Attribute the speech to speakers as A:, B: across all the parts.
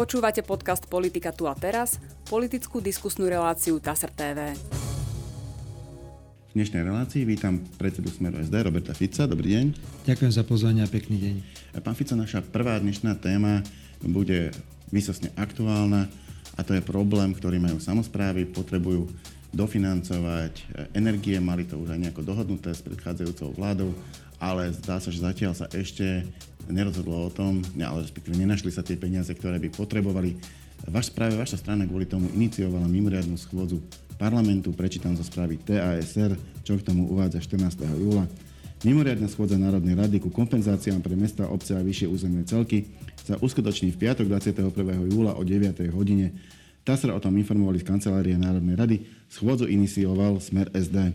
A: Počúvate podcast Politika tu a teraz, politickú diskusnú reláciu TASR TV.
B: V dnešnej relácii vítam predsedu Smeru SD Roberta Fica. Dobrý deň.
C: Ďakujem za pozvanie a pekný deň.
B: Pán Fico, naša prvá dnešná téma bude vysosne aktuálna a to je problém, ktorý majú samozprávy, potrebujú dofinancovať energie, mali to už aj nejako dohodnuté s predchádzajúcou vládou, ale zdá sa, že zatiaľ sa ešte nerozhodlo o tom, ale respektíve nenašli sa tie peniaze, ktoré by potrebovali. Vaš správe, vaša strana kvôli tomu iniciovala mimoriadnu schôdzu parlamentu, prečítam zo správy TASR, čo k tomu uvádza 14. júla. Mimoriadna schôdza Národnej rady ku kompenzáciám pre mesta, obce a vyššie územné celky sa uskutoční v piatok 21. júla o 9. hodine. TASR o tom informovali z kancelárie Národnej rady. Schôdzu inicioval Smer SD.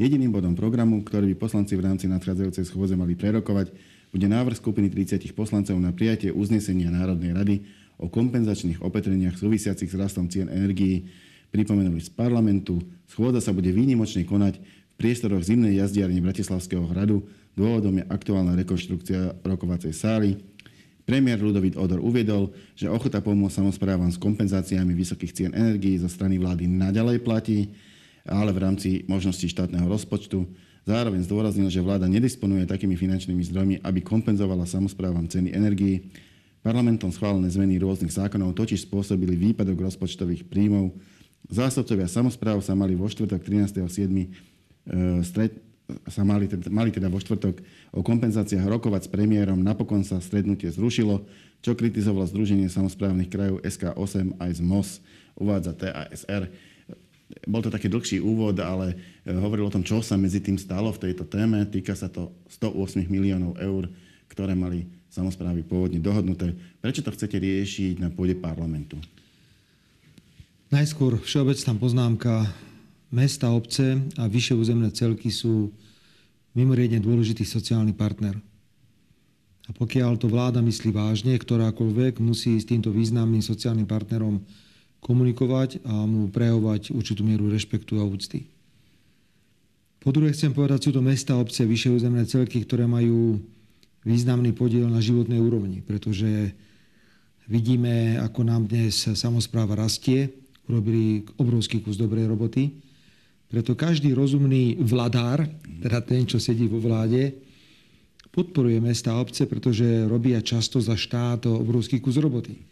B: Jediným bodom programu, ktorý by poslanci v rámci nadchádzajúcej schôdze mali prerokovať, bude návrh skupiny 30 poslancov na prijatie uznesenia Národnej rady o kompenzačných opatreniach súvisiacich s rastom cien energií pripomenuli z parlamentu. Schôdza sa bude výnimočne konať v priestoroch zimnej jazdiarne Bratislavského hradu. Dôvodom je aktuálna rekonštrukcia rokovacej sály. Premiér Ludovít Odor uviedol, že ochota pomôcť samozprávam s kompenzáciami vysokých cien energií zo strany vlády naďalej platí, ale v rámci možností štátneho rozpočtu. Zároveň zdôraznil, že vláda nedisponuje takými finančnými zdrojmi, aby kompenzovala samozprávam ceny energií. Parlamentom schválené zmeny rôznych zákonov totiž spôsobili výpadok rozpočtových príjmov. Zásobcovia samozpráv sa mali vo štvrtok 13.7. E, stret, sa mali, teda, mali teda vo štvrtok o kompenzáciách rokovať s premiérom. Napokon sa stretnutie zrušilo, čo kritizovalo Združenie samozprávnych krajov SK8 aj z MOS, uvádza TASR. Bol to taký dlhší úvod, ale e, hovoril o tom, čo sa medzi tým stalo v tejto téme. Týka sa to 108 miliónov eur, ktoré mali samozprávy pôvodne dohodnuté. Prečo to chcete riešiť na pôde parlamentu?
C: Najskôr všeobecná poznámka. Mesta, obce a vyššie územné celky sú mimoriadne dôležitý sociálny partner. A pokiaľ to vláda myslí vážne, ktorákoľvek musí s týmto významným sociálnym partnerom komunikovať a mu prejavovať určitú mieru rešpektu a úcty. Po druhé chcem povedať, sú to mesta, obce, vyššie územné celky, ktoré majú významný podiel na životnej úrovni, pretože vidíme, ako nám dnes samozpráva rastie, urobili obrovský kus dobrej roboty. Preto každý rozumný vladár, teda ten, čo sedí vo vláde, podporuje mesta a obce, pretože robia často za štát obrovský kus roboty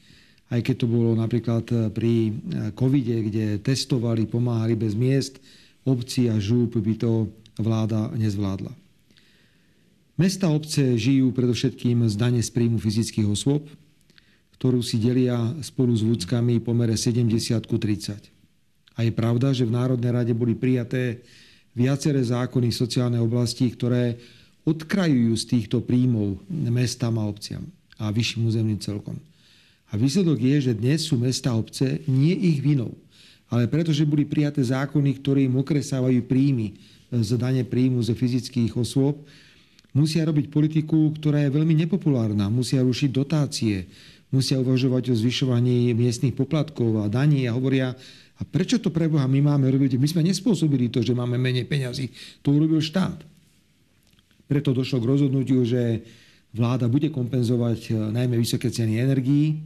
C: aj keď to bolo napríklad eh, pri eh, covide, kde testovali, pomáhali bez miest, obci a žúb by to vláda nezvládla. Mesta obce žijú predovšetkým z dane z príjmu fyzických osôb, ktorú si delia spolu s vúckami pomere 70 ku 30. A je pravda, že v Národnej rade boli prijaté viaceré zákony v sociálnej oblasti, ktoré odkrajujú z týchto príjmov mestám a obciam a vyšším územným celkom. A výsledok je, že dnes sú mesta a obce nie ich vinou, ale pretože boli prijaté zákony, ktoré im okresávajú príjmy z dane príjmu ze fyzických osôb, musia robiť politiku, ktorá je veľmi nepopulárna. Musia rušiť dotácie, musia uvažovať o zvyšovaní miestnych poplatkov a daní a hovoria, a prečo to pre Boha my máme robiť? My sme nespôsobili to, že máme menej peňazí. To urobil štát. Preto došlo k rozhodnutiu, že vláda bude kompenzovať eh, najmä vysoké ceny energií,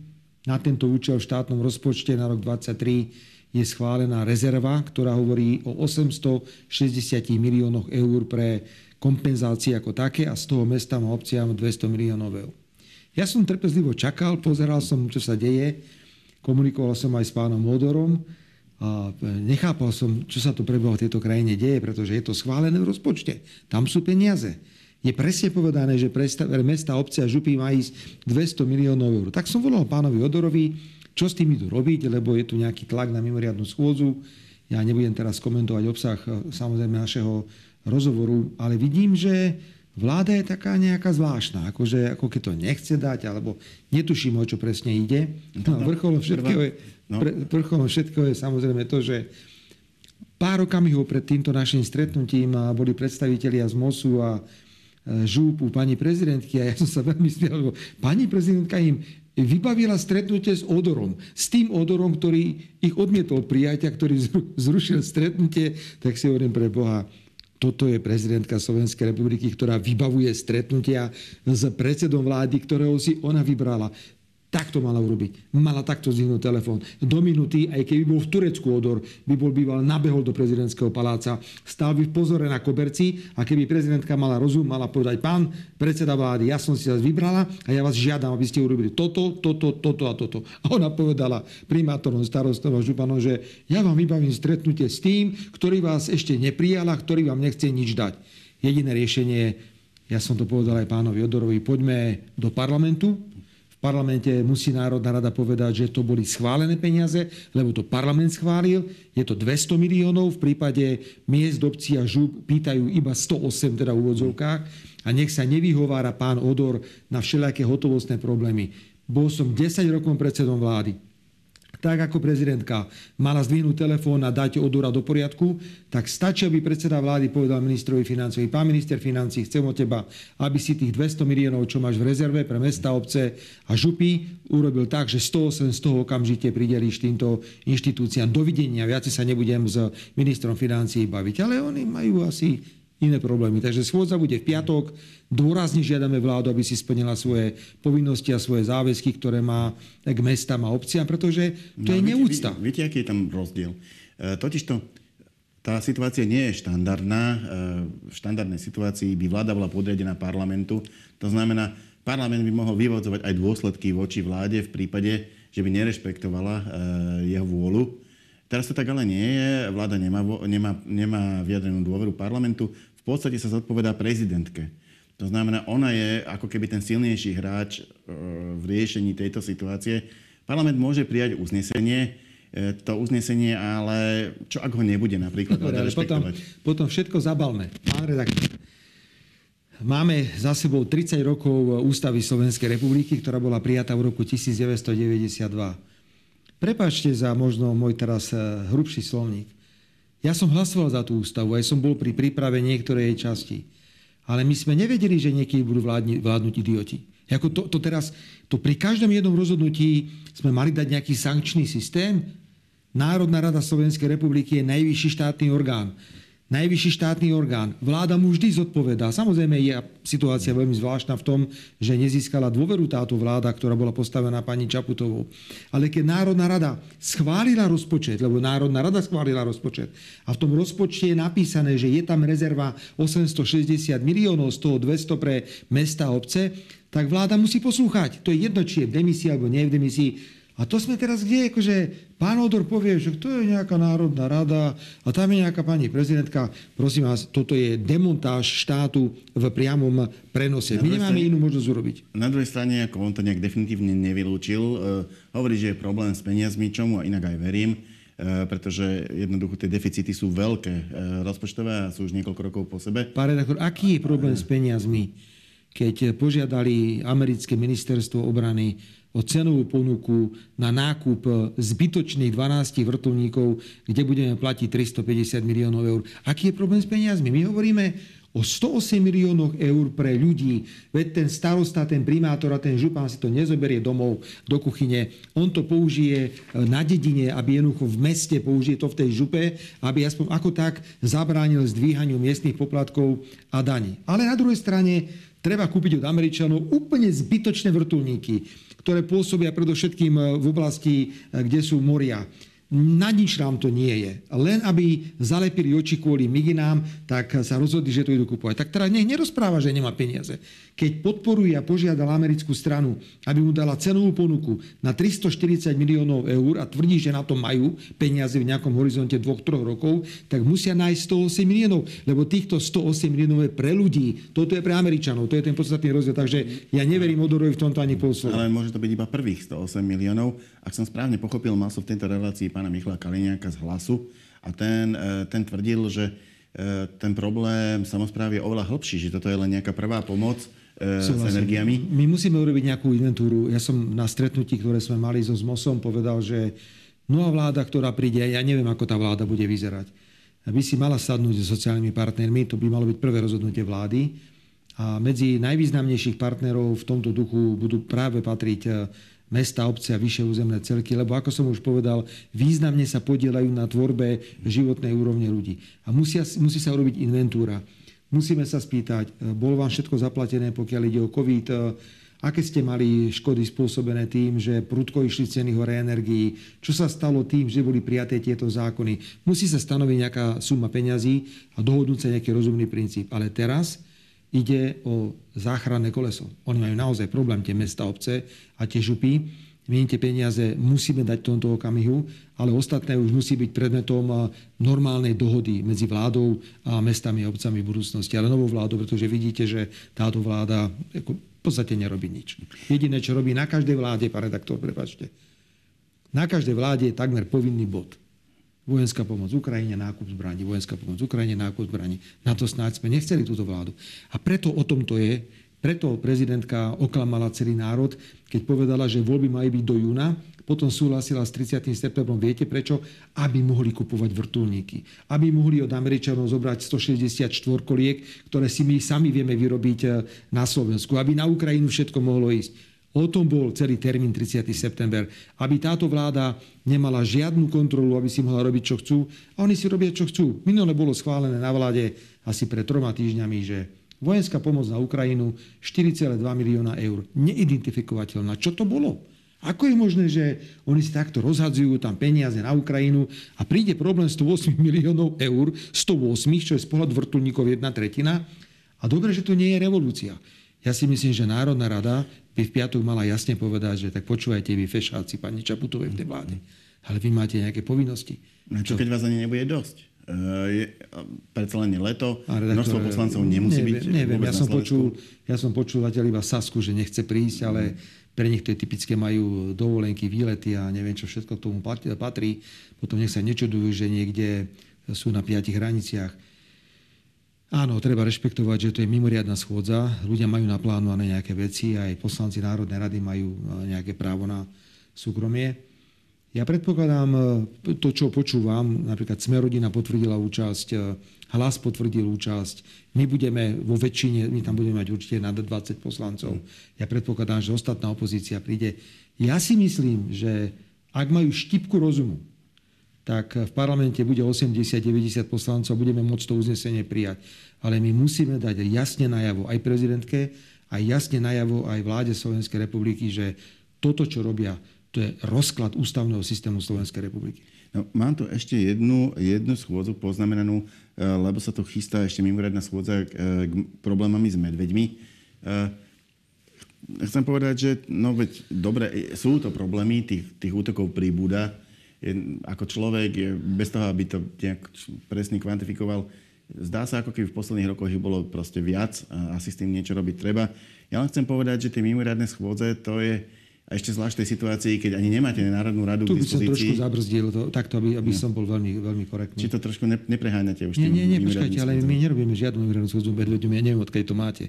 C: na tento účel v štátnom rozpočte na rok 2023 je schválená rezerva, ktorá hovorí o 860 miliónoch eur pre kompenzácie ako také a z toho mesta a obciam 200 miliónov eur. Ja som trpezlivo čakal, pozeral som, čo sa deje, komunikoval som aj s pánom Modorom a nechápal som, čo sa tu preboha v tejto krajine deje, pretože je to schválené v rozpočte. Tam sú peniaze je presne povedané, že pre mesta, obce a župy má ísť 200 miliónov eur. Tak som volal pánovi Odorovi, čo s tým idú robiť, lebo je tu nejaký tlak na mimoriadnu schôdzu. Ja nebudem teraz komentovať obsah e, samozrejme našeho rozhovoru, ale vidím, že vláda je taká nejaká zvláštna, akože, ako keď to nechce dať, alebo netuším, o čo presne ide. No, vrcholom, všetkého je, no. vrcholom všetkého je samozrejme to, že pár okamihov pred týmto našim stretnutím boli predstavitelia z MOSu a žúpu pani prezidentky a ja som sa veľmi smiel, lebo pani prezidentka im vybavila stretnutie s odorom. S tým odorom, ktorý ich odmietol prijať a ktorý zrušil stretnutie, tak si hovorím pre Boha, toto je prezidentka Slovenskej republiky, ktorá vybavuje stretnutia s predsedom vlády, ktorého si ona vybrala. Tak to mala urobiť. Mala takto zdvihnúť telefón. Do minúty, aj keby bol v Turecku odor, by bol býval, nabehol do prezidentského paláca, stál by v pozore na koberci a keby prezidentka mala rozum, mala povedať, pán predseda vlády, ja som si vás vybrala a ja vás žiadam, aby ste urobili toto, toto, toto a toto. A ona povedala primátorom, starostom a županom, že ja vám vybavím stretnutie s tým, ktorý vás ešte neprijala, ktorý vám nechce nič dať. Jediné riešenie, ja som to povedal aj pánovi Odorovi, poďme do parlamentu, parlamente musí Národná rada povedať, že to boli schválené peniaze, lebo to parlament schválil. Je to 200 miliónov, v prípade miest, obcí a žúb pýtajú iba 108 teda v úvodzovkách a nech sa nevyhovára pán Odor na všelijaké hotovostné problémy. Bol som 10 rokov predsedom vlády tak ako prezidentka mala zdvihnúť telefón a dať odora do poriadku, tak stačí, aby predseda vlády povedal ministrovi financií, pán minister financí, chcem od teba, aby si tých 200 miliónov, čo máš v rezerve pre mesta, obce a župy, urobil tak, že 108 z toho okamžite pridelíš týmto inštitúciám. Dovidenia, viacej sa nebudem s ministrom financií baviť, ale oni majú asi iné problémy. Takže schôdza bude v piatok. Dôrazne žiadame vládu, aby si splnila svoje povinnosti a svoje záväzky, ktoré má k mestám a obciam, pretože to no, je neúcta.
B: Viete, viete, aký je tam rozdiel? E, totižto tá situácia nie je štandardná. E, v štandardnej situácii by vláda bola podriadená parlamentu. To znamená, parlament by mohol vyvodzovať aj dôsledky voči vláde v prípade, že by nerešpektovala e, jeho vôľu. Teraz to tak ale nie je. Vláda nemá, nemá, nemá vyjadrenú dôveru parlamentu v podstate sa zodpovedá prezidentke. To znamená, ona je ako keby ten silnejší hráč e, v riešení tejto situácie. Parlament môže prijať uznesenie, e, to uznesenie, ale čo ak ho nebude napríklad Dobre,
C: potom, potom všetko zabalme. Pán redaktor, máme za sebou 30 rokov Ústavy Slovenskej republiky, ktorá bola prijatá v roku 1992. Prepačte za možno môj teraz e, hrubší slovník. Ja som hlasoval za tú ústavu, aj som bol pri príprave niektorej jej časti. Ale my sme nevedeli, že niekedy budú vládni, vládnuť idioti. Ako to, to teraz, to pri každom jednom rozhodnutí sme mali dať nejaký sankčný systém. Národná rada Slovenskej republiky je najvyšší štátny orgán najvyšší štátny orgán. Vláda mu vždy zodpovedá. Samozrejme je situácia veľmi zvláštna v tom, že nezískala dôveru táto vláda, ktorá bola postavená pani Čaputovou. Ale keď Národná rada schválila rozpočet, lebo Národná rada schválila rozpočet a v tom rozpočte je napísané, že je tam rezerva 860 miliónov, z toho 200 pre mesta a obce, tak vláda musí poslúchať. To je jedno, či je v demisii alebo nie v demisii a to sme teraz kde? Akože pán Odor povie, že to je nejaká národná rada a tam je nejaká pani prezidentka. Prosím vás, toto je demontáž štátu v priamom prenose. My nemáme strane, inú možnosť urobiť.
B: Na druhej strane, ako on to nejak definitívne nevylúčil, uh, hovorí, že je problém s peniazmi, čomu a inak aj verím uh, pretože jednoducho tie deficity sú veľké uh, rozpočtové a sú už niekoľko rokov po sebe.
C: Pán redaktor, aký je problém s peniazmi, keď požiadali americké ministerstvo obrany o cenovú ponuku na nákup zbytočných 12 vrtulníkov, kde budeme platiť 350 miliónov eur. Aký je problém s peniazmi? My hovoríme o 108 miliónoch eur pre ľudí. Veď ten starosta, ten primátor a ten župan si to nezoberie domov do kuchyne. On to použije e, na dedine, aby jednoducho v meste použije to v tej župe, aby aspoň ako tak zabránil zdvíhaniu miestnych poplatkov a daní. Ale na druhej strane treba kúpiť od Američanov úplne zbytočné vrtulníky ktoré pôsobia predovšetkým eh, v oblasti, eh, kde sú moria. Na nič nám to nie je. Len aby zalepili oči kvôli miginám, tak sa rozhodli, že to idú kupovať. Tak teda nech nerozpráva, že nemá peniaze. Keď podporuje a požiadal americkú stranu, aby mu dala cenovú ponuku na 340 miliónov eur a tvrdí, že na to majú peniaze v nejakom horizonte 2-3 rokov, tak musia nájsť 108 miliónov, lebo týchto 108 miliónov je pre ľudí. Toto je pre Američanov, to je ten podstatný rozdiel. Takže ja neverím Odorovi v tomto ani polslova.
B: Ale môže to byť iba prvých 108 miliónov. Ak som správne pochopil, mal som v tejto relácii pána Michala Kaliňáka z Hlasu a ten, e, ten tvrdil, že e, ten problém samozprávy je oveľa hlbší, že toto je len nejaká prvá pomoc e, s energiami.
C: My musíme urobiť nejakú inventúru. Ja som na stretnutí, ktoré sme mali so ZMOSom, povedal, že nová vláda, ktorá príde, ja neviem, ako tá vláda bude vyzerať. By si mala sadnúť so sociálnymi partnermi, to by malo byť prvé rozhodnutie vlády. A medzi najvýznamnejších partnerov v tomto duchu budú práve patriť mesta, obce a vyššie územné celky, lebo ako som už povedal, významne sa podielajú na tvorbe životnej úrovne ľudí. A musia, musí sa urobiť inventúra. Musíme sa spýtať, e, bolo vám všetko zaplatené, pokiaľ ide o COVID, e, Aké ste mali škody spôsobené tým, že prudko išli ceny hore energií? Čo sa stalo tým, že boli prijaté tieto zákony? Musí sa stanoviť nejaká suma peňazí a dohodnúť sa nejaký rozumný princíp. Ale teraz ide o záchranné koleso. Oni majú naozaj problém, tie mesta, obce a tie župy. Tie peniaze musíme dať v tomto okamihu, ale ostatné už musí byť predmetom normálnej dohody medzi vládou a mestami a obcami v budúcnosti. Ale novou vládou, pretože vidíte, že táto vláda v podstate nerobí nič. Jediné, čo robí na každej vláde, pán redaktor, prepačte, na každej vláde je takmer povinný bod. Vojenská pomoc Ukrajine, nákup zbraní, vojenská pomoc Ukrajine, nákup zbraní. Na to snáď sme nechceli túto vládu. A preto o tom to je. Preto prezidentka oklamala celý národ, keď povedala, že voľby majú byť do júna potom súhlasila s 30. septembrom. Viete prečo? Aby mohli kupovať vrtulníky. Aby mohli od Američanov zobrať 164 koliek, ktoré si my sami vieme vyrobiť e, na Slovensku. Aby na Ukrajinu všetko mohlo ísť. O tom bol celý termín 30. september. Aby táto vláda nemala žiadnu kontrolu, aby si mohla robiť, čo chcú. A oni si robia, čo chcú. Minule bolo schválené na vláde asi pred troma týždňami, že vojenská pomoc na Ukrajinu 4,2 milióna eur. Neidentifikovateľná. Čo to bolo? Ako je možné, že oni si takto rozhadzujú tam peniaze na Ukrajinu a príde problém 108 miliónov eur, 108, čo je z pohľadu vrtulníkov jedna tretina. A dobre, že to nie je revolúcia. Ja si myslím, že Národná rada by v piatok mala jasne povedať, že tak počúvajte vy fešáci, pani Čaputovej v tej vláde. Ale vy máte nejaké povinnosti.
B: No čo, keď vás ani nebude dosť? Uh, je, predsa len je leto, množstvo poslancov nemusí
C: neviem,
B: byť
C: Neviem, ja som, počul, ja som počul zatiaľ iba Sasku, že nechce prísť, ale pre nich to je typické, majú dovolenky, výlety a neviem, čo všetko k tomu patrí. Potom nech sa nečudujú, že niekde sú na piatich hraniciach. Áno, treba rešpektovať, že to je mimoriadná schôdza. Ľudia majú naplánované nejaké veci, aj poslanci Národnej rady majú e, nejaké právo na súkromie. Ja predpokladám e, to, čo počúvam, napríklad Smerodina potvrdila účasť, e, Hlas potvrdil účasť. My budeme vo väčšine, my tam budeme mať určite nad 20 poslancov. Ja predpokladám, že ostatná opozícia príde. Ja si myslím, že ak majú štipku rozumu, tak v parlamente bude 80-90 poslancov a budeme môcť to uznesenie prijať. Ale my musíme dať jasne najavo aj prezidentke, aj jasne najavo aj vláde Slovenskej republiky, že toto, čo robia, to je rozklad ústavného systému Slovenskej republiky.
B: No, mám tu ešte jednu, jednu schôdzu poznamenanú, e, lebo sa tu chystá ešte mimoriadná schôdza k, e, problémami s medveďmi. E, chcem povedať, že no veď, dobre, sú to problémy, tých, tých útokov príbuda. Ako človek, bez toho, aby to nejak presne kvantifikoval, zdá sa, ako keby v posledných rokoch ich bolo proste viac asi s tým niečo robiť treba. Ja len chcem povedať, že tie mimoriadne schôdze, to je, a ešte zvlášť tej situácii, keď ani nemáte Národnú radu
C: tu k dispozícii. Tu by som trošku zabrzdil, to, takto, aby, aby no. som bol veľmi, veľmi korektný.
B: Či to trošku ne, nepreháňate už?
C: Nie, nie, nie, počkajte, ale my nerobíme žiadnu mimoriadnu schôdzu medveďom, ja neviem, odkiaľ to máte.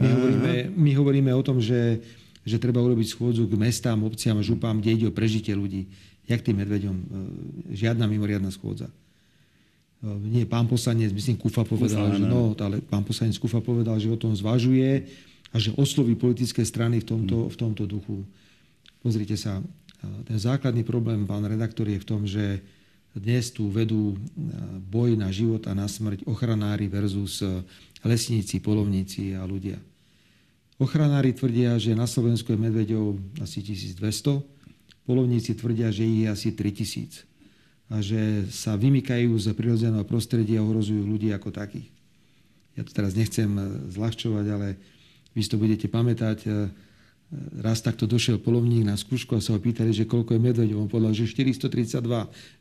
C: My hovoríme, my hovoríme o tom, že, že treba urobiť schôdzu k mestám, obciam a župám, kde ide o prežitie ľudí. Jak tým medveďom? E, žiadna mimoriadna schôdza. E, nie, pán poslanec, myslím, Kufa povedal, Kufa, že, no, ale pán poslanec Kufa povedal, že o tom zvažuje a že osloví politické strany v tomto, v tomto duchu. Pozrite sa, ten základný problém, pán redaktor, je v tom, že dnes tu vedú boj na život a na smrť ochranári versus lesníci, polovníci a ľudia. Ochranári tvrdia, že na Slovensku je medveďov asi 1200, polovníci tvrdia, že ich je asi 3000 a že sa vymykajú z prirodzeného prostredia a ohrozujú ľudí ako takých. Ja to teraz nechcem zľahčovať, ale vy si to budete pamätať raz takto došiel polovník na skúšku a sa ho pýtali, že koľko je medveďov. On povedal, že 432.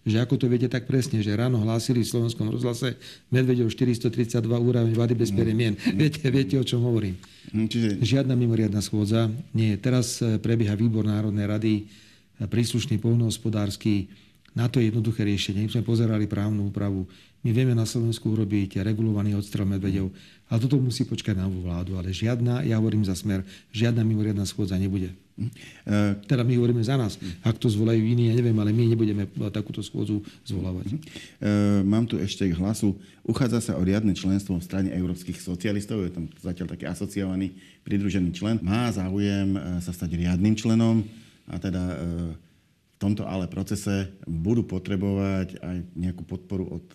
C: Že ako to viete tak presne, že ráno hlásili v slovenskom rozhlase medveďov 432 úroveň vady bez peremien. Mm. Viete, viete, o čom hovorím. Mm, čiže... Žiadna mimoriadná schôdza. Nie. Teraz eh, prebieha výbor Národnej rady, eh, príslušný poľnohospodársky. Na to je jednoduché riešenie. My sme pozerali právnu úpravu. My vieme na Slovensku urobiť regulovaný odstrel medvedov, ale toto musí počkať na novú vládu. Ale žiadna, ja hovorím za smer, žiadna mimoriadná schôdza nebude. Uh, teda my hovoríme za nás. Ak to zvolajú iní, ja neviem, ale my nebudeme takúto schôdzu zvolávať.
B: Uh, mám tu ešte k hlasu. Uchádza sa o riadne členstvo v strane európskych socialistov. Je tam zatiaľ taký asociovaný, pridružený člen. Má záujem sa stať riadnym členom a teda v tomto ale procese budú potrebovať aj nejakú podporu od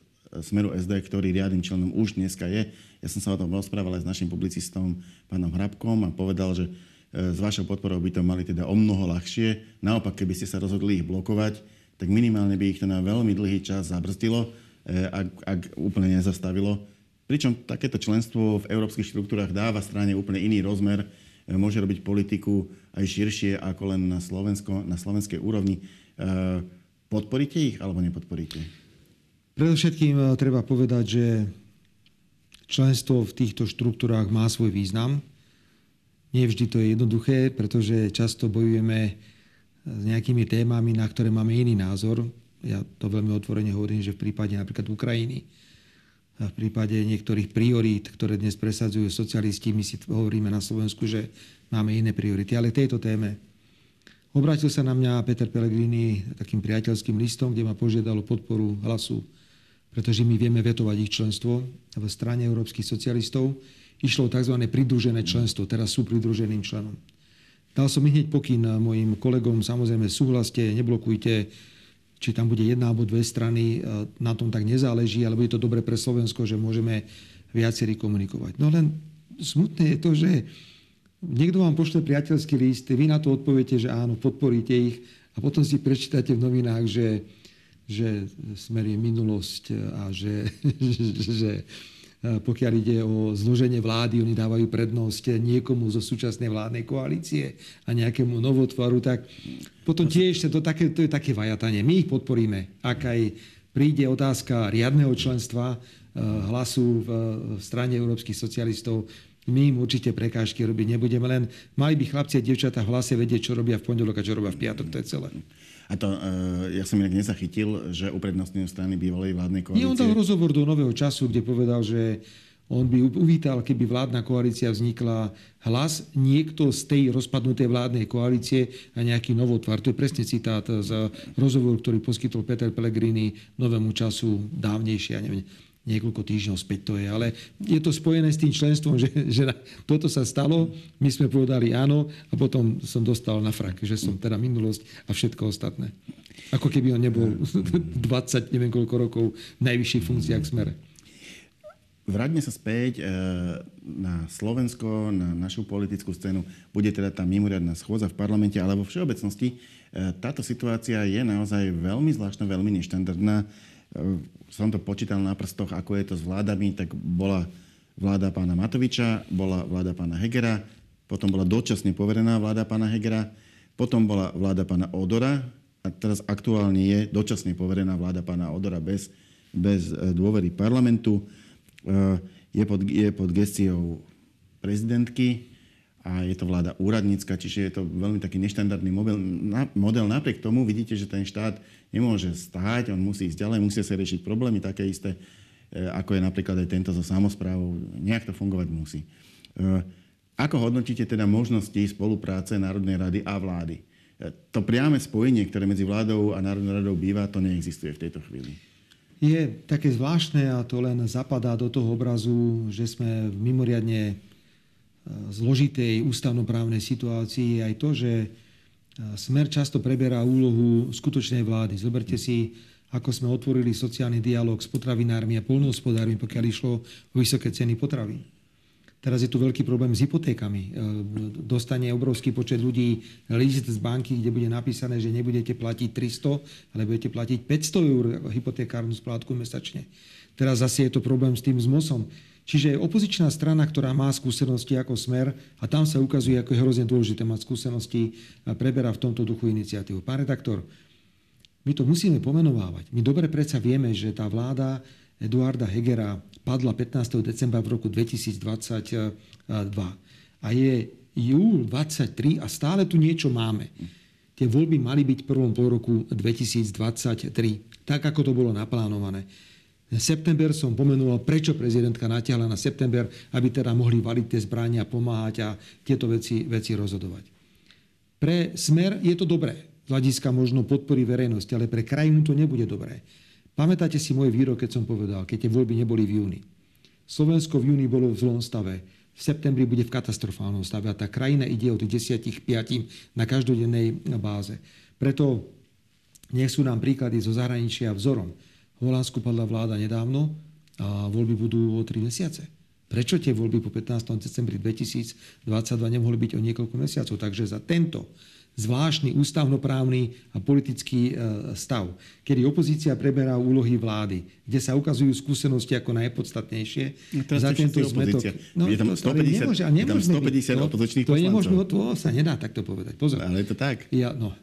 B: Smeru SD, ktorý riadnym členom už dneska je. Ja som sa o tom rozprával aj s našim publicistom pánom Hrabkom a povedal, že s vašou podporou by to mali teda o mnoho ľahšie. Naopak, keby ste sa rozhodli ich blokovať, tak minimálne by ich to na veľmi dlhý čas zabrzdilo, ak, ak úplne nezastavilo. Pričom takéto členstvo v európskych štruktúrach dáva strane úplne iný rozmer, môže robiť politiku aj širšie ako len na, Slovensko, na slovenskej úrovni. Podporíte ich alebo nepodporíte?
C: Predovšetkým treba povedať, že členstvo v týchto štruktúrách má svoj význam. Nie vždy to je jednoduché, pretože často bojujeme s nejakými témami, na ktoré máme iný názor. Ja to veľmi otvorene hovorím, že v prípade napríklad Ukrajiny, v prípade niektorých priorít, ktoré dnes presadzujú socialisti, my si hovoríme na Slovensku, že máme iné priority. Ale tejto téme obrátil sa na mňa Peter Pellegrini takým priateľským listom, kde ma požiadalo podporu hlasu, pretože my vieme vetovať ich členstvo v strane európskych socialistov išlo o tzv. pridružené členstvo. Teraz sú pridruženým členom. Dal som hneď pokyn mojim kolegom, samozrejme súhlaste, neblokujte, či tam bude jedna alebo dve strany, na tom tak nezáleží, alebo je to dobre pre Slovensko, že môžeme viacerí komunikovať. No len smutné je to, že niekto vám pošle priateľský list, vy na to odpoviete, že áno, podporíte ich a potom si prečítate v novinách, že, že smer je minulosť a že, že, E, pokiaľ ide o zloženie vlády, oni dávajú prednosť niekomu zo súčasnej vládnej koalície a nejakému novotvaru, tak potom tiež to, také, to je také vajatanie. My ich podporíme. Ak aj príde otázka riadneho členstva e, hlasu v strane európskych socialistov, my im určite prekážky robiť nebudeme, len mali by chlapci a dievčatá v hlase vedieť, čo robia v pondelok a čo robia v piatok, to je celé.
B: A to, uh, ja som inak nezachytil, že uprednostňujú strany bývalej vládnej koalície.
C: Nie, on dal rozhovor do Nového času, kde povedal, že on by uvítal, keby vládna koalícia vznikla hlas niekto z tej rozpadnutej vládnej koalície a nejaký novotvar. To je presne citát z rozhovoru, ktorý poskytol Peter Pellegrini novému času dávnejšie, ja neviem, niekoľko týždňov späť to je. Ale je to spojené s tým členstvom, že, že toto sa stalo, my sme povedali áno a potom som dostal na frak, že som teda minulosť a všetko ostatné. Ako keby on nebol 20, neviem koľko rokov v najvyšších funkciách v smere.
B: Vráťme sa späť e, na Slovensko, na našu politickú scénu. Bude teda tá mimoriadná schôdza v parlamente, ale vo všeobecnosti e, táto situácia je naozaj veľmi zvláštna, veľmi neštandardná. Som to počítal na prstoch, ako je to s vládami, tak bola vláda pána Matoviča, bola vláda pána Hegera, potom bola dočasne poverená vláda pána Hegera, potom bola vláda pána Odora a teraz aktuálne je dočasne poverená vláda pána Odora bez, bez e, dôvery parlamentu. E, je pod, je pod gestiou prezidentky a je to vláda úradnícka, čiže je to veľmi taký neštandardný model. model. Napriek tomu vidíte, že ten štát nemôže stáť, on musí ísť ďalej, musia sa riešiť problémy také isté, e, ako je napríklad aj tento so samozprávou. Nejak to fungovať musí. E, ako hodnotíte teda možnosti spolupráce Národnej rady a vlády? E, to priame spojenie, ktoré medzi vládou a Národnou radou býva, to neexistuje v tejto chvíli.
C: Je také zvláštne a to len zapadá do toho obrazu, že sme v mimoriadne zložitej ústavnoprávnej situácii aj to, že Smer často preberá úlohu skutočnej vlády. Zoberte si, ako sme otvorili sociálny dialog s potravinármi a polnohospodármi, pokiaľ išlo o vysoké ceny potravín. Teraz je tu veľký problém s hypotékami. E, dostane obrovský počet ľudí list z banky, kde bude napísané, že nebudete platiť 300, ale budete platiť 500 eur hypotekárnu splátku mesačne. Teraz zase je to problém s tým zmosom. Čiže opozičná strana, ktorá má skúsenosti ako smer, a tam sa ukazuje, ako je hrozne dôležité mať skúsenosti, preberá v tomto duchu iniciatívu. Pán redaktor, my to musíme pomenovávať. My dobre predsa vieme, že tá vláda Eduarda Hegera padla 15. decembra v roku 2022 a je júl 23 a stále tu niečo máme. Tie voľby mali byť v prvom pol roku 2023, tak ako to bolo naplánované. September som pomenul, prečo prezidentka natiahla na september, aby teda mohli valiť tie zbrania, pomáhať a tieto veci, veci rozhodovať. Pre smer je to dobré, z hľadiska možno podpory verejnosti, ale pre krajinu to nebude dobré. Pamätáte si môj výrok, keď som povedal, keď tie voľby neboli v júni. Slovensko v júni bolo v zlom stave. V septembri bude v katastrofálnom stave a tá krajina ide od 10 5 na každodennej báze. Preto nech sú nám príklady zo zahraničia vzorom. V Holandsku padla vláda nedávno a voľby budú o 3 mesiace. Prečo tie voľby po 15. decembri 2022 nemohli byť o niekoľko mesiacov? Takže za tento zvláštny ústavnoprávny a politický e, stav, kedy opozícia preberá úlohy vlády, kde sa ukazujú skúsenosti ako najpodstatnejšie.
B: No, za tento zmetok... No, je tam 150, nemôže, a tam 150 opozičných
C: to, to je nemožné, to sa nedá takto povedať. Pozor.
B: Ale je to tak.
C: Ja, no,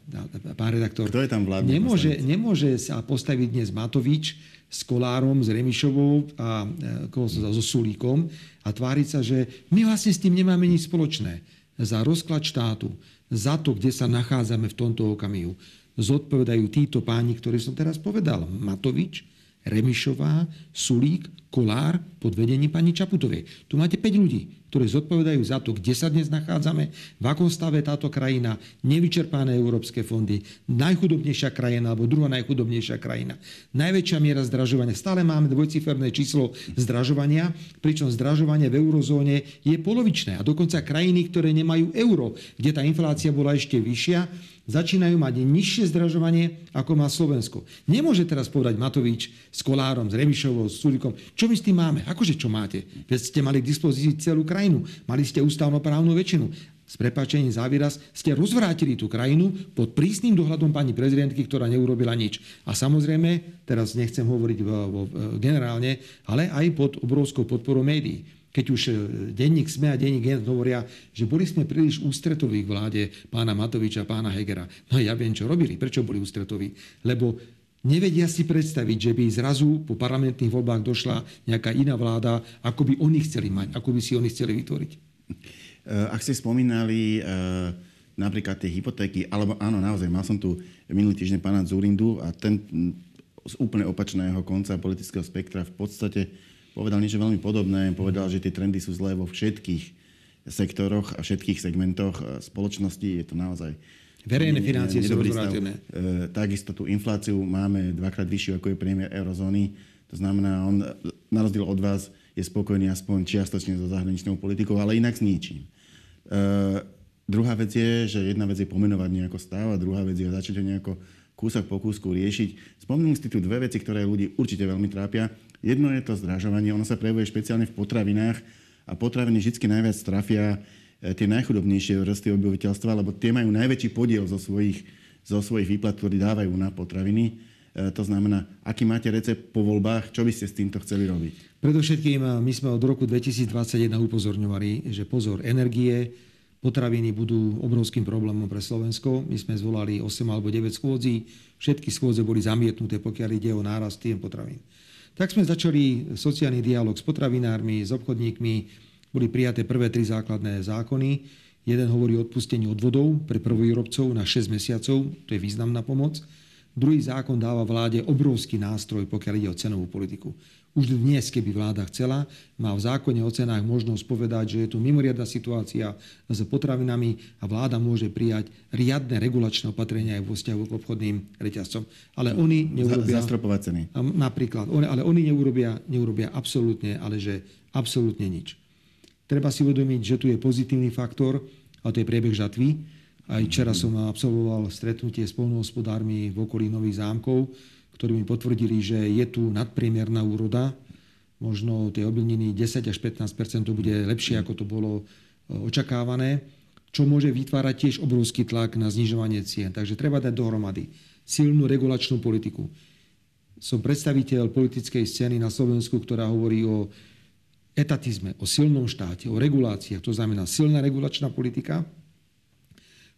C: pán redaktor.
B: Kto je tam vládny
C: nemôže, nemôže sa postaviť dnes Matovič s Kolárom, s Remišovou a e, so Sulíkom a tváriť sa, že my vlastne s tým nemáme nič spoločné. Za rozklad štátu, za to, kde sa nachádzame v tomto okamihu. Zodpovedajú títo páni, ktorí som teraz povedal. Matovič, Remišová, Sulík, Kolár pod vedením pani Čaputovej. Tu máte 5 ľudí, ktorí zodpovedajú za to, kde sa dnes nachádzame, v akom stave táto krajina, nevyčerpané európske fondy, najchudobnejšia krajina alebo druhá najchudobnejšia krajina, najväčšia miera zdražovania. Stále máme dvojciferné číslo zdražovania, pričom zdražovanie v eurozóne je polovičné. A dokonca krajiny, ktoré nemajú euro, kde tá inflácia bola ešte vyššia, začínajú mať nižšie zdražovanie, ako má Slovensko. Nemôže teraz povedať Matovič s Kolárom, s Remišovou, s Sulikom, čo my s tým máme? Akože čo máte? Veď ste mali k dispozícii celú krajinu. Mali ste ústavnoprávnu väčšinu. S prepáčením za výraz ste rozvrátili tú krajinu pod prísnym dohľadom pani prezidentky, ktorá neurobila nič. A samozrejme, teraz nechcem hovoriť vo, vo, generálne, ale aj pod obrovskou podporou médií keď už e, denník SME a denník Gent hovoria, že boli sme príliš ústretoví k vláde pána Matoviča a pána Hegera. No ja viem, čo robili. Prečo boli ústretoví? Lebo nevedia si predstaviť, že by zrazu po parlamentných voľbách došla nejaká iná vláda, ako by oni chceli mať, ako by si oni chceli vytvoriť. E,
B: ak ste spomínali e, napríklad tie hypotéky, alebo áno, naozaj, mal som tu minulý týždeň pána Zurindu a ten z úplne opačného konca politického spektra v podstate povedal niečo veľmi podobné. Povedal, že tie trendy sú zlé vo všetkých sektoroch a všetkých segmentoch spoločnosti. Je to naozaj
C: Verejné financie sú rozvrátené.
B: E, takisto tú infláciu máme dvakrát vyššiu, ako je priemer eurozóny. To znamená, on na rozdiel od vás je spokojný aspoň čiastočne so zahraničnou politikou, ale inak s ničím. E, druhá vec je, že jedna vec je pomenovať nejako stav a druhá vec je začať ho nejako kúsok po kúsku riešiť. Spomínam si tu dve veci, ktoré ľudí určite veľmi trápia. Jedno je to zdražovanie, ono sa prejavuje špeciálne v potravinách a potraviny vždy najviac trafia e, tie najchudobnejšie vrstvy obyvateľstva, lebo tie majú najväčší podiel zo svojich, zo svojich výplat, ktorý dávajú na potraviny. E, to znamená, aký máte recept po voľbách, čo by ste s týmto chceli robiť?
C: Predovšetkým e, my sme od roku 2021 upozorňovali, že pozor, energie, potraviny budú obrovským problémom pre Slovensko. My sme zvolali 8 alebo 9 schôdzí. Všetky schôdze boli zamietnuté, pokiaľ ide o nárast tým potravín. Tak sme začali sociálny dialog s potravinármi, s obchodníkmi. Boli prijaté prvé tri základné zákony. Jeden hovorí o odpustení odvodov pre prvovýrobcov na 6 mesiacov, to je významná pomoc. Druhý zákon dáva vláde obrovský nástroj, pokiaľ ide o cenovú politiku. Už dnes, keby vláda chcela, má v zákone o cenách možnosť povedať, že je tu mimoriadná situácia s potravinami a vláda môže prijať riadne regulačné opatrenia aj vo vzťahu k obchodným reťazcom. Ale oni neurobia...
B: Zastropovať ceny.
C: Napríklad. Ale oni neurobia, neurobia absolútne, ale že absolútne nič. Treba si uvedomiť, že tu je pozitívny faktor, a to je priebeh žatvy. Aj včera som absolvoval stretnutie s polnohospodármi v okolí Nových zámkov, ktorí mi potvrdili, že je tu nadpriemerná úroda. Možno tie obilniny 10 až 15 to bude lepšie, ako to bolo e, očakávané, čo môže vytvárať tiež obrovský tlak na znižovanie cien. Takže treba dať dohromady silnú regulačnú politiku. Som predstaviteľ politickej scény na Slovensku, ktorá hovorí o etatizme, o silnom štáte, o reguláciách. To znamená silná regulačná politika,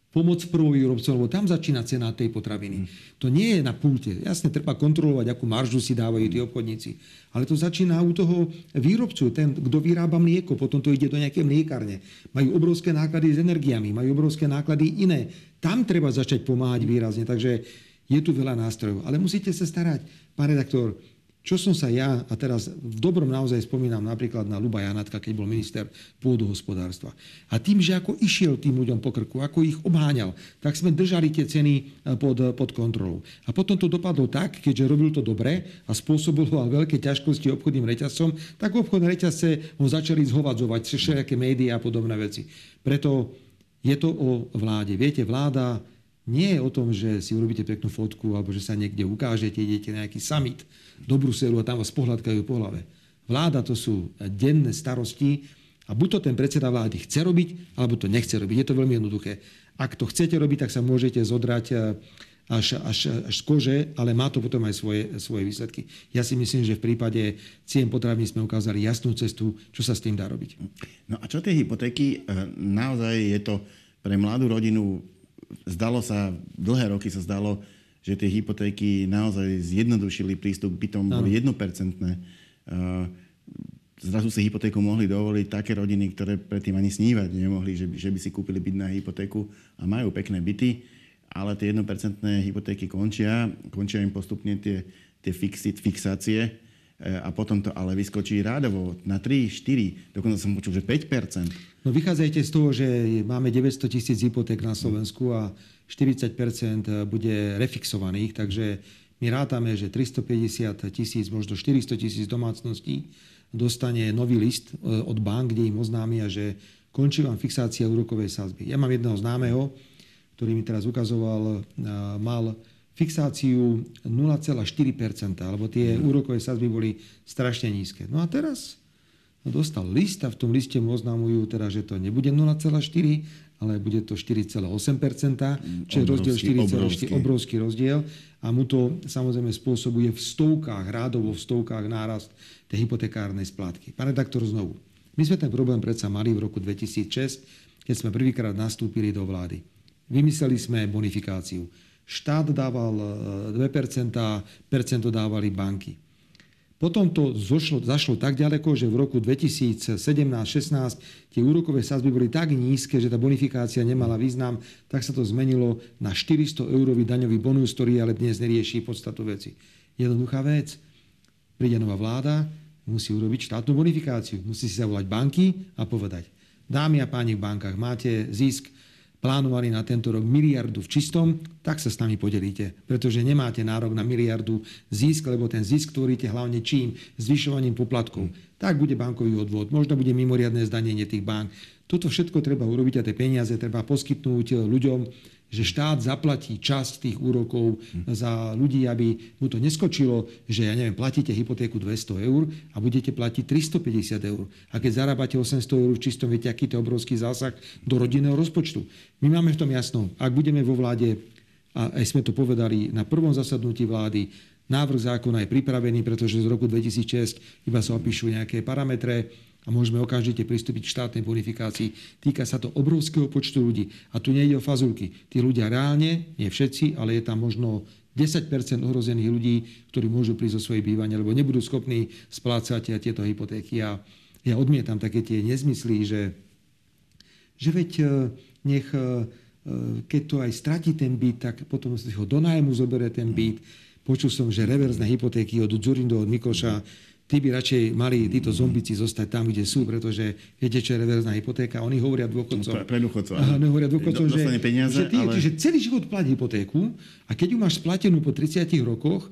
C: pomoc prvovýrobcom, lebo tam začína cena tej potraviny. To nie je na pulte. Jasne, treba kontrolovať, akú maržu si dávajú tí obchodníci. Ale to začína u toho výrobcu, ten, kto vyrába mlieko, potom to ide do nejaké mliekárne. Majú obrovské náklady s energiami, majú obrovské náklady iné. Tam treba začať pomáhať výrazne. Takže je tu veľa nástrojov. Ale musíte sa starať, pán redaktor, čo som sa ja, a teraz v dobrom naozaj spomínam napríklad na Luba Janatka, keď bol minister pôdohospodárstva. A tým, že ako išiel tým ľuďom po krku, ako ich obháňal, tak sme držali tie ceny e, pod, pod kontrolou. A potom to dopadlo tak, keďže robil to dobre a spôsoboval veľké ťažkosti obchodným reťazcom, tak obchodné reťazce ho začali zhovadzovať, všelijaké médiá a podobné veci. Preto je to o vláde. Viete, vláda nie je o tom, že si urobíte peknú fotku alebo že sa niekde ukážete, idete na nejaký summit do Bruselu a tam vás pohľadkajú po hlave. Vláda to sú denné starosti a buď to ten predseda vlády chce robiť, alebo to nechce robiť. Je to veľmi jednoduché. Ak to chcete robiť, tak sa môžete zodrať e, až, až, až z kože, ale má to potom aj svoje, svoje výsledky. Ja si myslím, že v prípade cien potravín sme ukázali jasnú cestu, čo sa s tým dá robiť.
B: No a čo tie hypotéky? E, naozaj je to pre mladú rodinu, zdalo sa, dlhé roky sa zdalo, že tie hypotéky naozaj zjednodušili prístup k bytom, boli jednopercentné. E, zrazu si hypotéku mohli dovoliť také rodiny, ktoré predtým ani snívať nemohli, že by, že by si kúpili byt na hypotéku a majú pekné byty ale tie 1% hypotéky končia, končia im postupne tie, tie fixit, fixácie a potom to ale vyskočí rádovo na 3, 4, dokonca som počul, že 5%.
C: No vychádzajte z toho, že máme 900 tisíc hypoték na Slovensku a 40% bude refixovaných, takže my rátame, že 350 tisíc, možno 400 tisíc domácností dostane nový list e, od bank, kde im oznámia, že končí vám fixácia úrokovej sázby. Ja mám jedného známeho, ktorý mi teraz ukazoval, mal fixáciu 0,4%, alebo tie úrokové sadzby boli strašne nízke. No a teraz dostal list a v tom liste mu oznamujú teda, že to nebude 0,4, ale bude to 4,8%, čo je rozdiel 4,4, obrovský rozdiel. A mu to samozrejme spôsobuje v stovkách, rádovo v stovkách nárast tej hypotekárnej splátky. Pán redaktor, znovu. My sme ten problém predsa mali v roku 2006, keď sme prvýkrát nastúpili do vlády. Vymysleli sme bonifikáciu. Štát dával 2%, e, percento dávali banky. Potom to zošlo, zašlo tak ďaleko, že v roku 2017-16 tie úrokové sazby boli tak nízke, že tá bonifikácia nemala význam, tak sa to zmenilo na 400 eurový daňový bonus, ktorý ale dnes nerieši podstatu veci. Jednoduchá vec. Príde nová vláda, musí urobiť štátnu bonifikáciu. Musí si zavolať banky a povedať, dámy a páni v bankách, máte zisk plánovali na tento rok miliardu v čistom, tak sa s nami podelíte. Pretože nemáte nárok na miliardu zisk, lebo ten zisk tvoríte hlavne čím? Zvyšovaním poplatkov. Tak bude bankový odvod, možno bude mimoriadné zdanenie tých bank. Toto všetko treba urobiť a tie peniaze treba poskytnúť ľuďom, že štát zaplatí časť tých úrokov za ľudí, aby mu to neskočilo, že ja neviem, platíte hypotéku 200 eur a budete platiť 350 eur. A keď zarábate 800 eur v čistom, viete, aký to obrovský zásah do rodinného rozpočtu. My máme v tom jasno, ak budeme vo vláde, a aj sme to povedali na prvom zasadnutí vlády, návrh zákona je pripravený, pretože z roku 2006 iba sa opíšu nejaké parametre, a môžeme okamžite pristúpiť k štátnej bonifikácii. Týka sa to obrovského počtu ľudí. A tu nejde o fazulky. Tí ľudia reálne, nie všetci, ale je tam možno 10% ohrozených ľudí, ktorí môžu prísť zo svojej bývania, lebo nebudú schopní splácať tieto hypotéky. A ja odmietam také tie nezmysly, že, že veď e, nech, e, e, keď to aj stratí ten byt, tak potom si ho do nájmu zoberie ten byt. Počul som, že reverzné hypotéky od Zurindu, od Mikoša tí by radšej mali títo zombici zostať tam, kde sú, pretože viete, čo je reverzná hypotéka. Oni hovoria dôchodcom.
B: Pre, pre dôchodcov.
C: Aha, hovoria dôchodcom,
B: že, peniaze,
C: že, ty, ale... že celý život platí hypotéku a keď ju máš splatenú po 30 rokoch,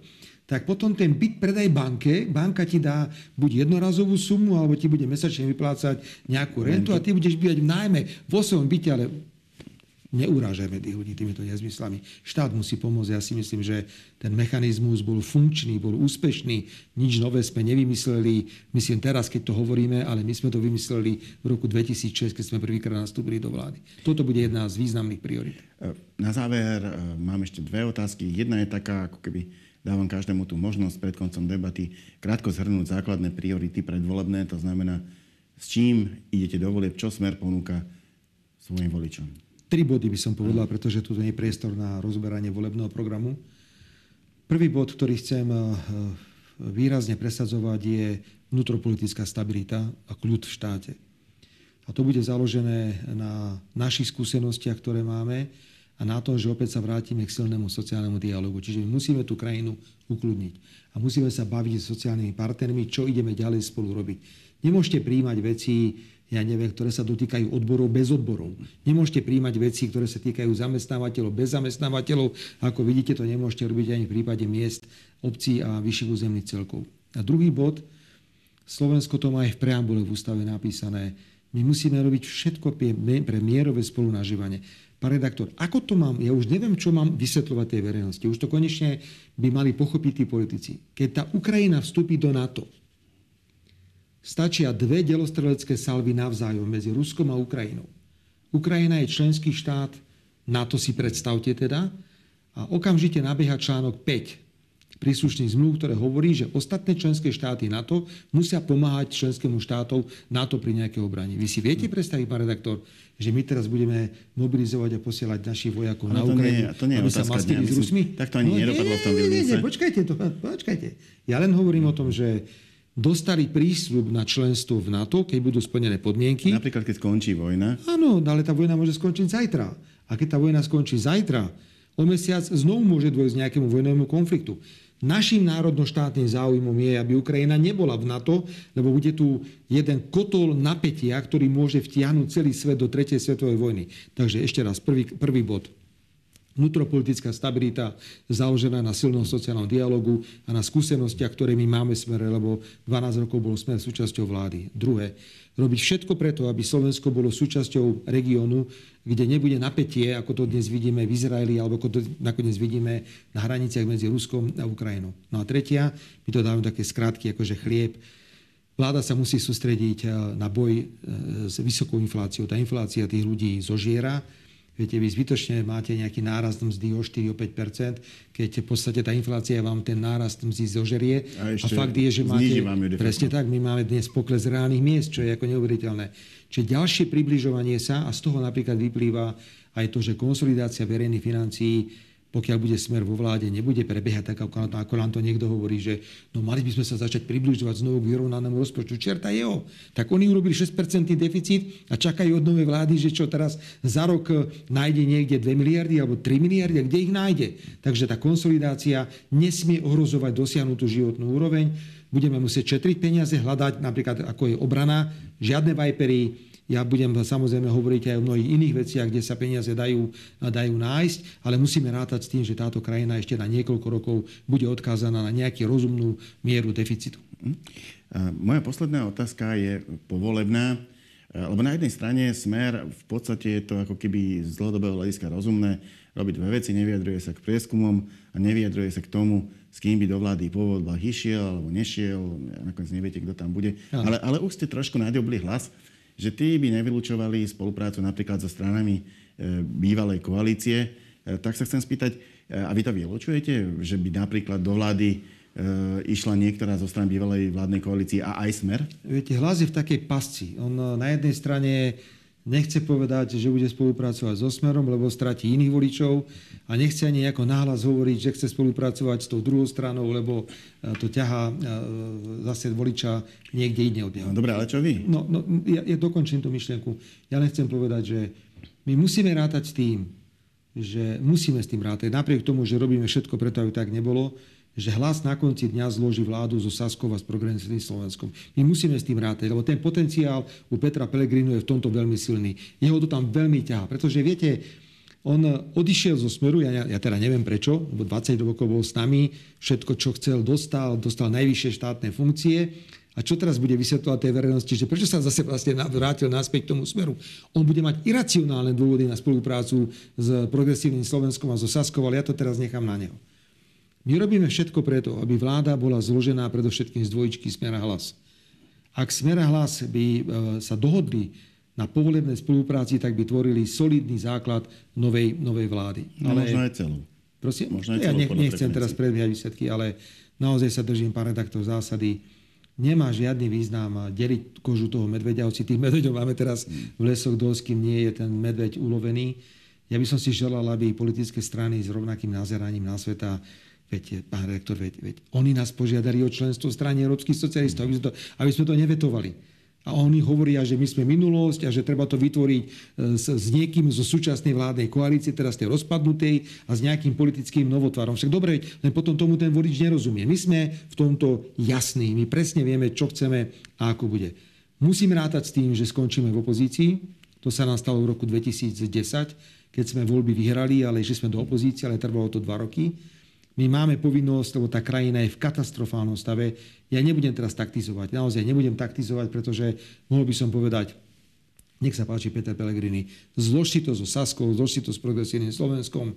C: tak potom ten byt predaj banke, banka ti dá buď jednorazovú sumu, alebo ti bude mesačne vyplácať nejakú rentu a ty budeš bývať v nájme vo svojom byte, ale neurážajme tých ľudí týmito nezmyslami. Štát musí pomôcť. Ja si myslím, že ten mechanizmus bol funkčný, bol úspešný. Nič nové sme nevymysleli. Myslím teraz, keď to hovoríme, ale my sme to vymysleli v roku 2006, keď sme prvýkrát nastúpili do vlády. Toto bude jedna z významných priorit.
B: E, na záver e, mám ešte dve otázky. Jedna je taká, ako keby dávam každému tú možnosť pred koncom debaty krátko zhrnúť základné priority predvolebné, to znamená, s čím idete do volieb, čo smer ponúka svojim voličom.
C: Tri body by som povedal, pretože tu nie je priestor na rozberanie volebného programu. Prvý bod, ktorý chcem eh, výrazne presadzovať, je vnútropolitická stabilita a kľud v štáte. A to bude založené na našich skúsenostiach, ktoré máme a na tom, že opäť sa vrátime k silnému sociálnemu dialogu. Čiže my musíme tú krajinu ukludniť a musíme sa baviť s sociálnymi partnermi, čo ideme ďalej spolu robiť. Nemôžete príjmať veci, ja neviem, ktoré sa dotýkajú odborov bez odborov. Nemôžete príjmať veci, ktoré sa týkajú zamestnávateľov bez zamestnávateľov. Ako vidíte, to nemôžete robiť ani v prípade miest, obcí a vyšších územných celkov. A druhý bod, Slovensko to má aj v preambule v ústave napísané. My musíme robiť všetko pre mierové spolunažívanie. Pán redaktor, ako to mám? Ja už neviem, čo mám vysvetľovať tej verejnosti. Už to konečne by mali pochopiť tí politici. Keď tá Ukrajina vstúpi do NATO, Stačia dve delostrelecké salvy navzájom medzi Ruskom a Ukrajinou. Ukrajina je členský štát, na to si predstavte teda, a okamžite nabieha článok 5 príslušných zmluv, ktoré hovorí, že ostatné členské štáty NATO musia pomáhať členskému štátov NATO pri nejakej obrane. Vy si viete predstaviť, pán redaktor, že my teraz budeme mobilizovať a posielať našich vojakov na Ukrajinu,
B: nie, to nie
C: aby sa mastili s Rusmi?
B: Tak to ani no, nedopadlo v tom nie, nie, nie,
C: počkajte, to, počkajte. Ja len hovorím o tom, že dostali prísľub na členstvo v NATO, keď budú splnené podmienky.
B: Napríklad, keď skončí vojna.
C: Áno, ale tá vojna môže skončiť zajtra. A keď tá vojna skončí zajtra, o mesiac znovu môže dôjsť nejakému vojnovému konfliktu. Našim národnoštátnym záujmom je, aby Ukrajina nebola v NATO, lebo bude tu jeden kotol napätia, ktorý môže vtiahnuť celý svet do tretej svetovej vojny. Takže ešte raz, prvý, prvý bod vnútropolitická stabilita založená na silnom sociálnom dialogu a na skúsenostiach, ktoré my máme smere, lebo 12 rokov bol smer súčasťou vlády. Druhé, robiť všetko preto, aby Slovensko bolo súčasťou regiónu, kde nebude napätie, ako to dnes vidíme v Izraeli, alebo ako to nakoniec vidíme na hraniciach medzi Ruskom a Ukrajinou. No a tretia, my to dávame také skrátky, akože chlieb, Vláda sa musí sústrediť eh, na boj eh, s vysokou infláciou. Tá inflácia tých ľudí zožiera Viete, vy zbytočne máte nejaký nárast mzdy o 4 5% keď v podstate tá inflácia vám ten nárast mzdy zožerie.
B: A, a fakt je, že máte...
C: Presne tak, my máme dnes pokles reálnych miest, čo je ako neuveriteľné. Čiže ďalšie približovanie sa, a z toho napríklad vyplýva aj to, že konsolidácia verejných financií pokiaľ bude smer vo vláde, nebude prebiehať tak, ako, ako nám to niekto hovorí, že no mali by sme sa začať približovať znovu k vyrovnanému rozpočtu. Čerta jeho. Tak oni urobili 6% deficit a čakajú od novej vlády, že čo teraz za rok e, nájde niekde 2 miliardy alebo 3 miliardy a kde ich nájde. Takže tá konsolidácia nesmie ohrozovať dosiahnutú životnú úroveň. Budeme musieť četriť peniaze, hľadať napríklad ako je obrana, žiadne vajpery, ja budem samozrejme hovoriť aj o mnohých iných veciach, kde sa peniaze dajú, dajú nájsť, ale musíme rátať s tým, že táto krajina ešte na niekoľko rokov bude odkázaná na nejakú rozumnú mieru deficitu. Mhm.
B: Moja posledná otázka je povolebná. Lebo na jednej strane smer, v podstate je to ako keby z dlhodobého hľadiska rozumné, robiť dve veci, nevyjadruje sa k prieskumom a nevyjadruje sa k tomu, s kým by do vlády po voľbách išiel alebo nešiel, nakoniec neviete, kto tam bude. Ale, ale už ste trošku nadobli hlas že tí by nevylučovali spoluprácu napríklad so stranami e, bývalej koalície. E, tak sa chcem spýtať, e, a vy to vylučujete, že by napríklad do vlády išla niektorá zo stran bývalej vládnej koalície a aj smer?
C: Viete, hlas je v takej pasci. On na jednej strane nechce povedať, že bude spolupracovať so Smerom, lebo stratí iných voličov a nechce ani nejako náhlas hovoriť, že chce spolupracovať s tou druhou stranou, lebo e, to ťahá e, zase voliča niekde ide od neho.
B: Dobre, ale čo vy?
C: No, no ja, ja dokončím tú myšlienku. Ja len chcem povedať, že my musíme rátať s tým, že musíme s tým rátať, napriek tomu, že robíme všetko preto, aby tak nebolo, že hlas na konci dňa zloží vládu zo Saskou a s progresívnym Slovenskom. My musíme s tým rátať, lebo ten potenciál u Petra Pellegrinu je v tomto veľmi silný. Jeho to tam veľmi ťahá, pretože viete, on odišiel zo Smeru, ja, ja teda neviem prečo, lebo 20 rokov bol s nami, všetko, čo chcel, dostal, dostal najvyššie štátne funkcie. A čo teraz bude vysvetľovať tej verejnosti, že prečo sa zase vlastne vrátil naspäť k tomu smeru? On bude mať iracionálne dôvody na spoluprácu s progresívnym Slovenskom a so Saskou, ale ja to teraz nechám na neho. My robíme všetko preto, aby vláda bola zložená predovšetkým z dvojičky Smera hlas. Ak Smera hlas by e, sa dohodli na povolebnej spolupráci, tak by tvorili solidný základ novej, novej vlády.
B: No, ale, možno aj celú.
C: Prosím? Možno aj celú, ja nech, nechcem teraz predbiehať výsledky, ale naozaj sa držím, pán redaktor, zásady. Nemá žiadny význam deliť kožu toho medveďa, hoci tých medveďov máme teraz v lesoch dolským, nie je ten medveď ulovený. Ja by som si želal, aby politické strany s rovnakým názeraním na sveta Veď, pán rektor, veď, veď oni nás požiadali o členstvo strany európskych socialistov, aby sme to, aby sme to nevetovali. A oni hovoria, že my sme minulosť a že treba to vytvoriť e, s, s niekým zo súčasnej vládnej koalície, teraz tej rozpadnutej a s nejakým politickým novotvarom. Však dobre, len potom tomu ten volič nerozumie. My sme v tomto jasní, my presne vieme, čo chceme a ako bude. Musíme rátať s tým, že skončíme v opozícii. To sa nám stalo v roku 2010, keď sme voľby vyhrali, ale že sme do opozície, ale trvalo to dva roky. My máme povinnosť, lebo tá krajina je v katastrofálnom stave. Ja nebudem teraz taktizovať, naozaj nebudem taktizovať, pretože mohol by som povedať, nech sa páči Peter Pellegrini, zložte to so Saskou, zložte to s progresívnym Slovenskom,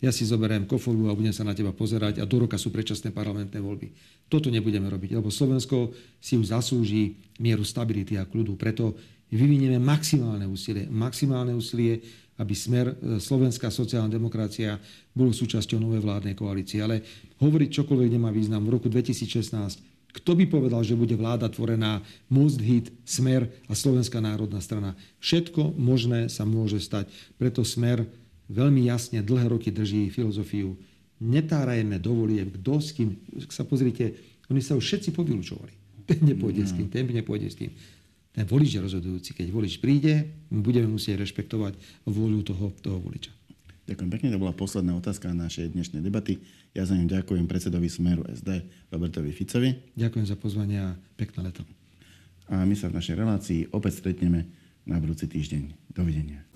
C: ja si zoberiem koforu a budem sa na teba pozerať a do roka sú predčasné parlamentné voľby. Toto nebudeme robiť, lebo Slovensko si už zaslúži mieru stability a kľudu. Preto vyvinieme maximálne úsilie, maximálne úsilie, aby smer e, Slovenská sociálna demokracia bol súčasťou novej vládnej koalície. Ale hovoriť čokoľvek nemá význam. V roku 2016 kto by povedal, že bude vláda tvorená Most Hit, Smer a Slovenská národná strana? Všetko možné sa môže stať. Preto Smer veľmi jasne dlhé roky drží filozofiu netárajme do volieb, kto s kým. Sa pozrite, oni sa už všetci povylúčovali. Ten nepôjde s tým, ten nepôjde s tým. Ten volič je rozhodujúci. Keď volič príde, budeme musieť rešpektovať vôľu toho, toho voliča.
B: Ďakujem pekne, to bola posledná otázka našej dnešnej debaty. Ja za ňu ďakujem predsedovi Smeru SD Robertovi Ficovi.
C: Ďakujem za pozvanie a pekné leto.
B: A my sa v našej relácii opäť stretneme na budúci týždeň. Dovidenia.